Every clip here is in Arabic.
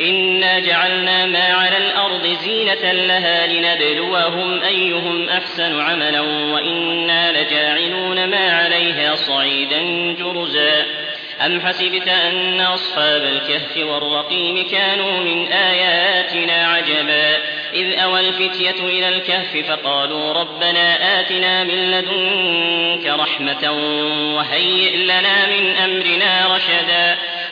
إنا جعلنا ما على الأرض زينة لها لنبلوهم أيهم أحسن عملا وإنا لجاعلون ما عليها صعيدا جرزا أم حسبت أن أصحاب الكهف والرقيم كانوا من آياتنا عجبا إذ أوى الفتية إلى الكهف فقالوا ربنا آتنا من لدنك رحمة وهيئ لنا من أمرنا رشدا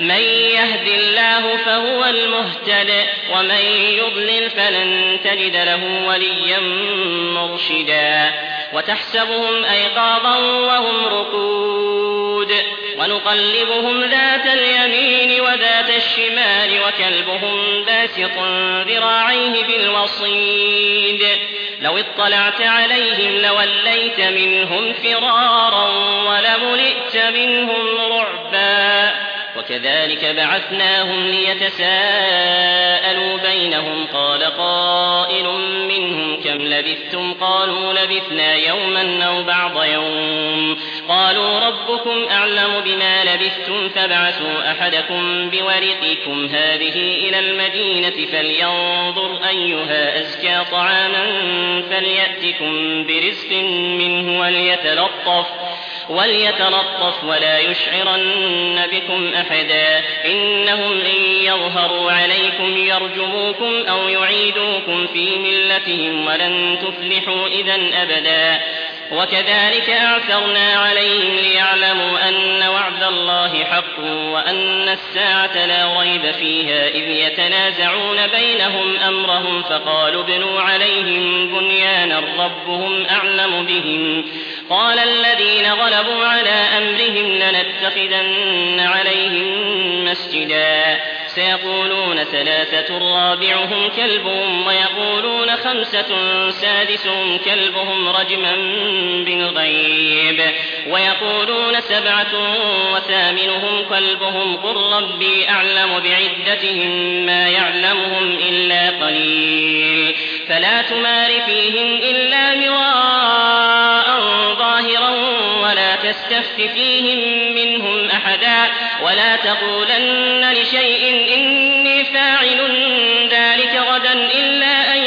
من يهد الله فهو المهتد ومن يضلل فلن تجد له وليا مرشدا. وتحسبهم أيقاظا وهم رقود. ونقلبهم ذات اليمين وذات الشمال وكلبهم باسط ذراعيه بالوصيد. لو اطلعت عليهم لوليت منهم فرارا ولملئت منهم رعبا. وكذلك بعثناهم ليتساءلوا بينهم. قال قائل منهم كم لبثتم؟ قالوا لبثنا يوما أو بعض يوم. قالوا ربكم أعلم بما لبثتم فابعثوا أحدكم بورقكم هذه إلى المدينة فلينظر أيها أزكى طعاما فليأتكم برزق منه وليتلطف. وليتلطف ولا يشعرن بكم أحدا. إنهم إن يظهروا عليكم يرجموكم أو يعيدوكم في ملتهم ولن تفلحوا إذا أبدا. وكذلك أعثرنا عليهم ليعلموا أن وعد الله حق وأن الساعة لا ريب فيها إذ يتنازعون بينهم أمرهم فقالوا ابنوا عليهم بنيانا ربهم أعلم بهم. قال الذين غلبوا على أمرهم لنتخذن عليهم مسجدا. سيقولون ثلاثة رابعهم كلبهم ويقولون خمسة سادسهم كلبهم رجما بالغيب ويقولون سبعة وثامنهم كلبهم قل ربي أعلم بعدتهم ما يعلمهم إلا قليل فلا تمار فيهم إلا مراء ظاهرا ولا تستفت فيهم منهم أحدا ولا تقولن لشيء إني فاعل ذلك غدا إلا أن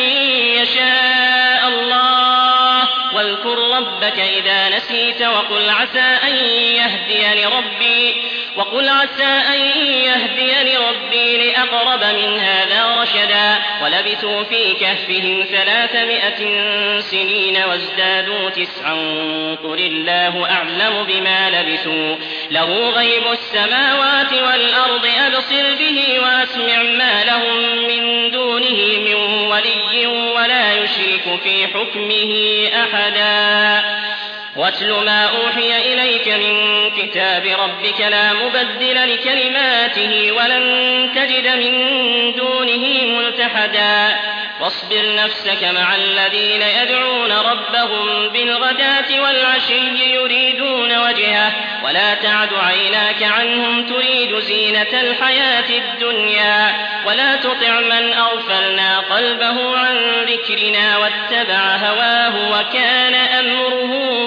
يشاء الله. واذكر ربك إذا نسيت وقل عسى أن يهدي لربي وقل عسى أن يهديني ربي لأقرب من هذا رشدا ولبثوا في كهفهم ثلاثمائة سنين وازدادوا تسعا قل الله أعلم بما لبثوا له غيب السماوات والأرض أبصر به وأسمع ما لهم من دونه من ولي ولا يشرك في حكمه أحدا واتل ما أوحي إليك من كتاب ربك لا مبدل لكلماته ولن تجد من دونه ملتحدا. واصبر نفسك مع الذين يدعون ربهم بالغداة والعشي يريدون وجهه. ولا تعد عيناك عنهم تريد زينة الحياة الدنيا. ولا تطع من أغفلنا قلبه عن ذكرنا واتبع هواه وكان أمره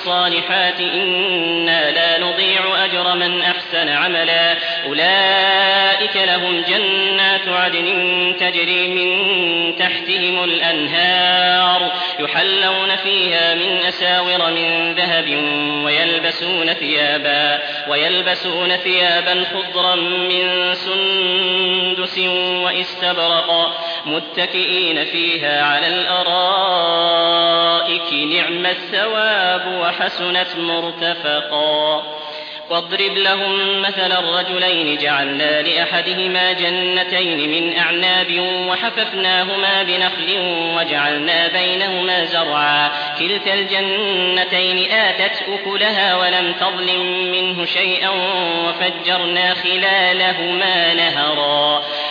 الصالحات إنا لا نضيع أجر من أحسن عملا. أولئك لهم جنات عدن تجري من تحتهم الأنهار يحلون فيها من أساور من ذهب ويلبسون ثيابا ويلبسون ثيابا خضرا من سندس وإستبرق. متكئين فيها على الأرائك نعم الثواب وحسنت مرتفقا. واضرب لهم مثل الرجلين جعلنا لأحدهما جنتين من أعناب وحففناهما بنخل وجعلنا بينهما زرعا. كلتا الجنتين آتت أكلها ولم تظلم منه شيئا وفجرنا خلالهما نهرا.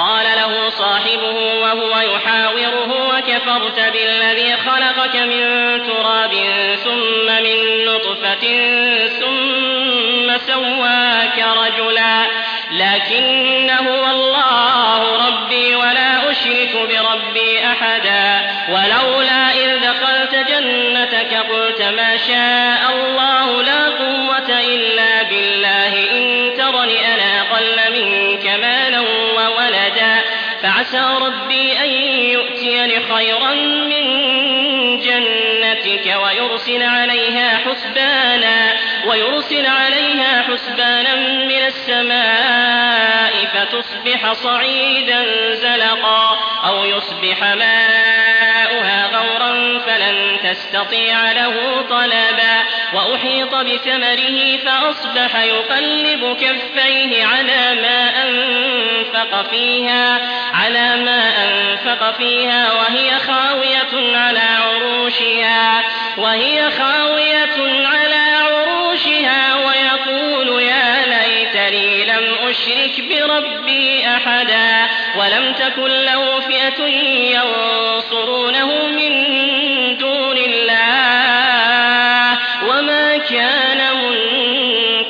قال له صاحبه وهو يحاوره وكفرت بالذي خلقك من تراب ثم من نطفة ثم سواك رجلا لكن هو الله ربي ولا أشرك بربي أحدا ولولا إذ دخلت جنتك قلت ما شاء الله خيرا من جنتك ويرسل عليها حسبانا ويرسل عليها حسبانا من السماء فتصبح صعيدا زلقا أو يصبح غورا فلن تستطيع له طلبا. وأحيط بثمره فأصبح يقلب كفيه على ما أنفق فيها على ما أنفق فيها وهي خاوية على عروشها وهي خاوية على عروشها ويقول يا ليتني لم أشرك بربي أحدا ولم تكن له فئة ينصرونه من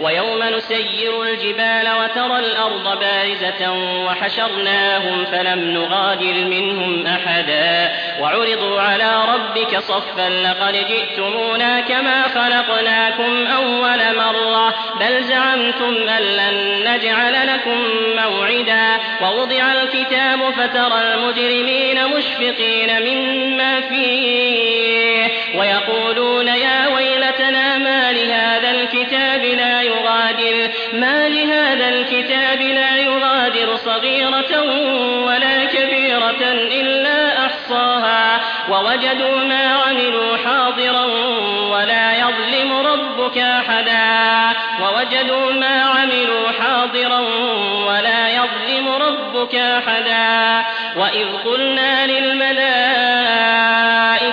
ويوم نسير الجبال وترى الأرض بارزة وحشرناهم فلم نغادر منهم أحدا. وعرضوا على ربك صفا لقد جئتمونا كما خلقناكم أول مرة بل زعمتم أن لن نجعل لكم موعدا. ووضع الكتاب فترى المجرمين مشفقين مما فيه ويقولون يا ما لهذا الكتاب لا يغادر صغيرة ولا كبيرة إلا أحصاها. ووجدوا ما عملوا حاضرا ولا يظلم ربك أحدا. ووجدوا ما عملوا حاضرا ولا يظلم ربك أحدا. وإذ قلنا للملائكة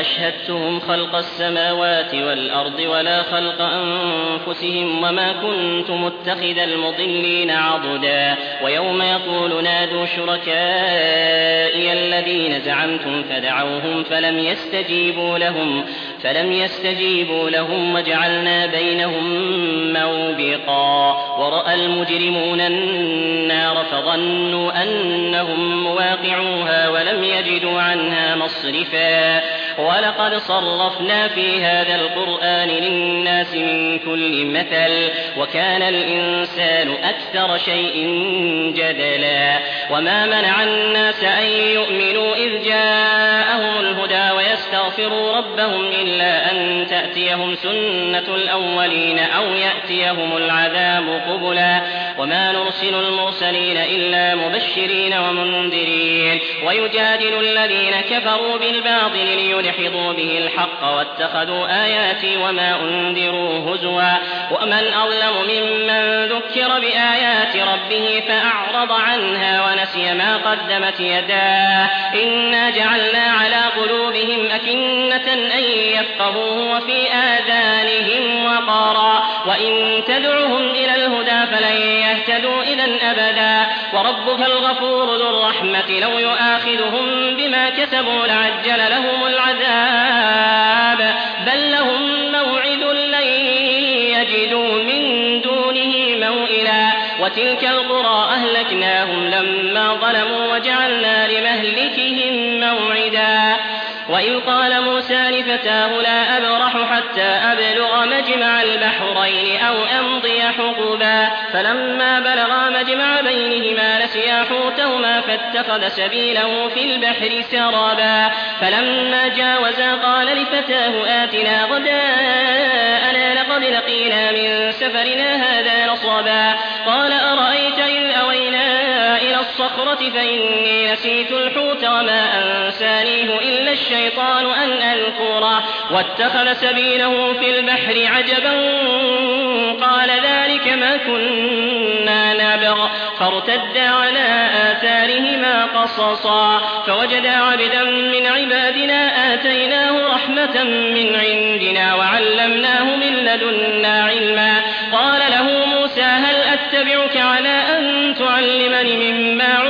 أشهدتهم خلق السماوات والأرض ولا خلق أنفسهم وما كنت متخذ المضلين عضدا. ويوم يقول نادوا شركائي الذين زعمتم فدعوهم فلم يستجيبوا لهم فلم يستجيبوا لهم وجعلنا بينهم موبقا. ورأى المجرمون النار فظنوا أنهم مواقعوها ولم يجدوا عنها مصرفا. ولقد صرفنا في هذا القرآن للناس من كل مثل وكان الإنسان أكثر شيء جدلا وما منع الناس أن يؤمنوا إذ جاءهم الهدى ويستغفروا ربهم إلا أن تأتيهم سنة الأولين أو يأتيهم العذاب قبلا وما نرسل المرسلين إلا مبشرين ومنذرين ويجادل الذين كفروا بالباطل ليدحضوا به الحق واتخذوا آياتي وما أنذروا هزوا. ومن أظلم ممن ذكر بآيات ربه فأعرض عنها ونسي ما قدمت يداه. إنا جعلنا على قلوبهم أكنة أن يفقهوه وفي آذانهم وقرا وإن تدعهم إلى الهدى فلن يهتدوا إذا أبدا وربك الغفور ذو الرحمة لو يؤاخذهم بما كسبوا لعجل لهم العذاب بل لهم موعد لن يجدوا من دونه موئلا وتلك القرى أهلكناهم لما ظلموا وجعلنا لمهلكهم وإذ قال موسى لفتاه لا أبرح حتى أبلغ مجمع البحرين أو أمضي حقبا. فلما بلغا مجمع بينهما نسيا حوتهما فاتخذ سبيله في البحر سرابا. فلما جاوزا قال لفتاه آتنا غداءنا لقد لقينا من سفرنا هذا نصبا قال أرأيت إلى الصخرة فإني نسيت الحوت وما أنسانيه إلا الشيطان أن أذكره. واتخذ سبيله في البحر عجبا قال ذلك ما كنا نبغ. فارتدا على آثارهما قصصا. فوجدا عبدا من عبادنا آتيناه رحمة من عندنا وعلمناه من لدنا علما. قال له موسى هل أتبعك على أن تعلمني مما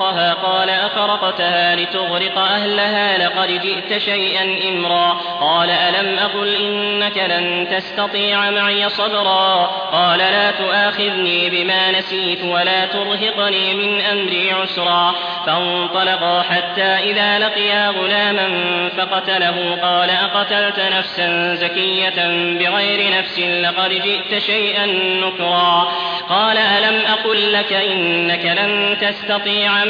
خرقها قال أخرقتها لتغرق أهلها؟ لقد جئت شيئا إمرا. قال ألم أقل إنك لن تستطيع معي صبرا؟ قال لا تؤاخذني بما نسيت ولا ترهقني من أمري عسرا. فانطلقا حتى إذا لقيا غلاما فقتله. قال أقتلت نفسا زكية بغير نفس؟ لقد جئت شيئا نكرا. قال ألم أقل لك إنك لن تستطيع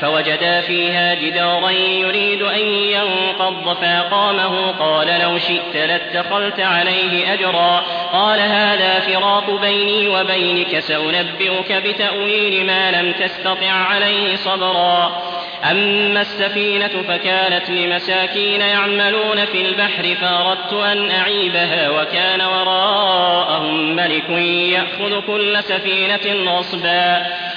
فوجدا فيها جدارا يريد أن ينقض فأقامه. قال لو شئت لاتخذت عليه أجرا. قال هذا فراق بيني وبينك سأنبئك بتأويل ما لم تستطع عليه صبرا. أما السفينة فكانت لمساكين يعملون في البحر فأردت أن أعيبها وكان وراءهم ملك يأخذ كل سفينة غصبا.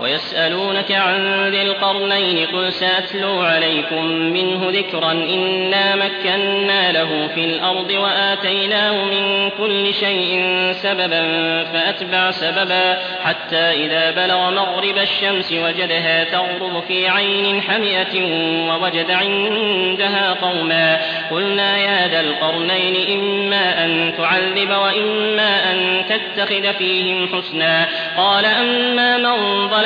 ويسألونك عن ذي القرنين قل سأتلو عليكم منه ذكرا إنا مكنا له في الأرض وآتيناه من كل شيء سببا فأتبع سببا حتى إذا بلغ مغرب الشمس وجدها تغرب في عين حمئة ووجد عندها قوما قلنا يا ذا القرنين إما أن تعذب وإما أن تتخذ فيهم حسنا قال أما من ظلم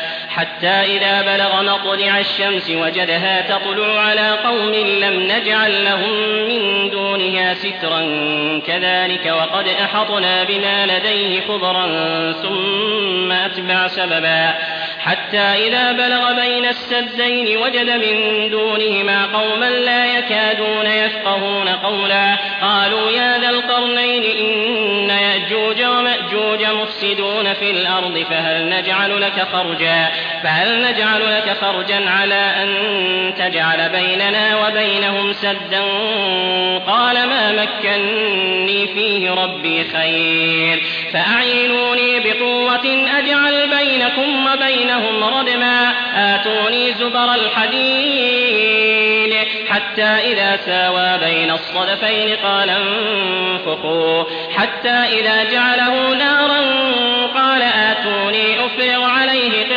حتى إذا بلغ مطلع الشمس وجدها تطلع على قوم لم نجعل لهم من دونها سترا كذلك وقد أحطنا بما لديه خبرا ثم أتبع سببا. حتى إذا بلغ بين السدين وجد من دونهما قوما لا يكادون يفقهون قولا. قالوا يا ذا القرنين إن يأجوج ومأجوج مفسدون في الأرض فهل نجعل لك خرجا؟ فهل نجعل لك خرجا على أن تجعل بيننا وبينهم سدا؟ قال ما مكني فيه ربي خير. فأعينوني بقوة أجعل بينكم وبينهم ردما. آتوني زبر الحديد حتى إذا ساوى بين الصدفين قال انفقوا. حتى إذا جعله نارا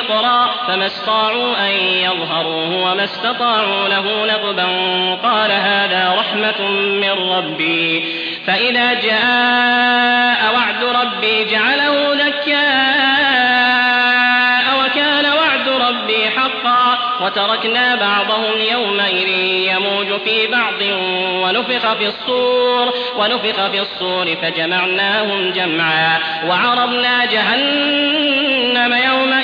قطرا فما استطاعوا أن يظهروه وما استطاعوا له نقبا قال هذا رحمة من ربي. فإذا جاء وعد ربي جعله دكاء وكان وعد ربي حقا. وتركنا بعضهم يومئذ يموج في بعض ونفخ في الصور ونفخ في الصور فجمعناهم جمعا. وعرضنا جهنم يومئذ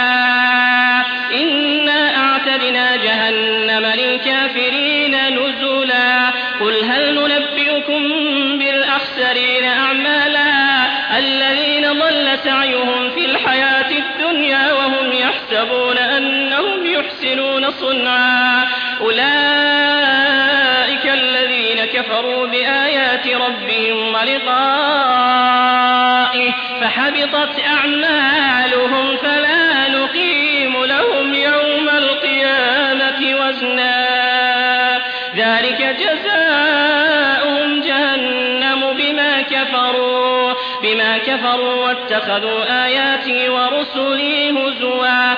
يحسنون صنعا. أولئك الذين كفروا بآيات ربهم ولقائه فحبطت أعمالهم فلا نقيم لهم يوم القيامة وزنا. ذلك كفروا بما كفروا واتخذوا آياتي ورسلي هزوا.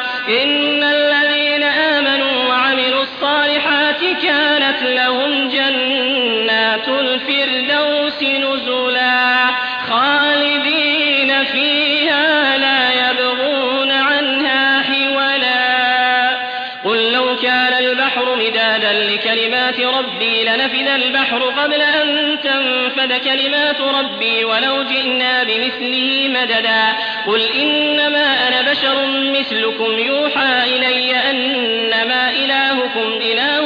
إن مدادا لكلمات ربي لنفذ البحر قبل أن تنفذ كلمات ربي ولو جئنا بمثله مددا. قل إنما أنا بشر مثلكم يوحى إلي أنما إلهكم إله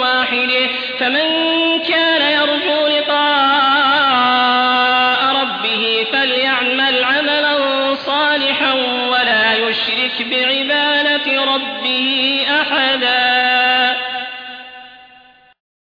واحد. فمن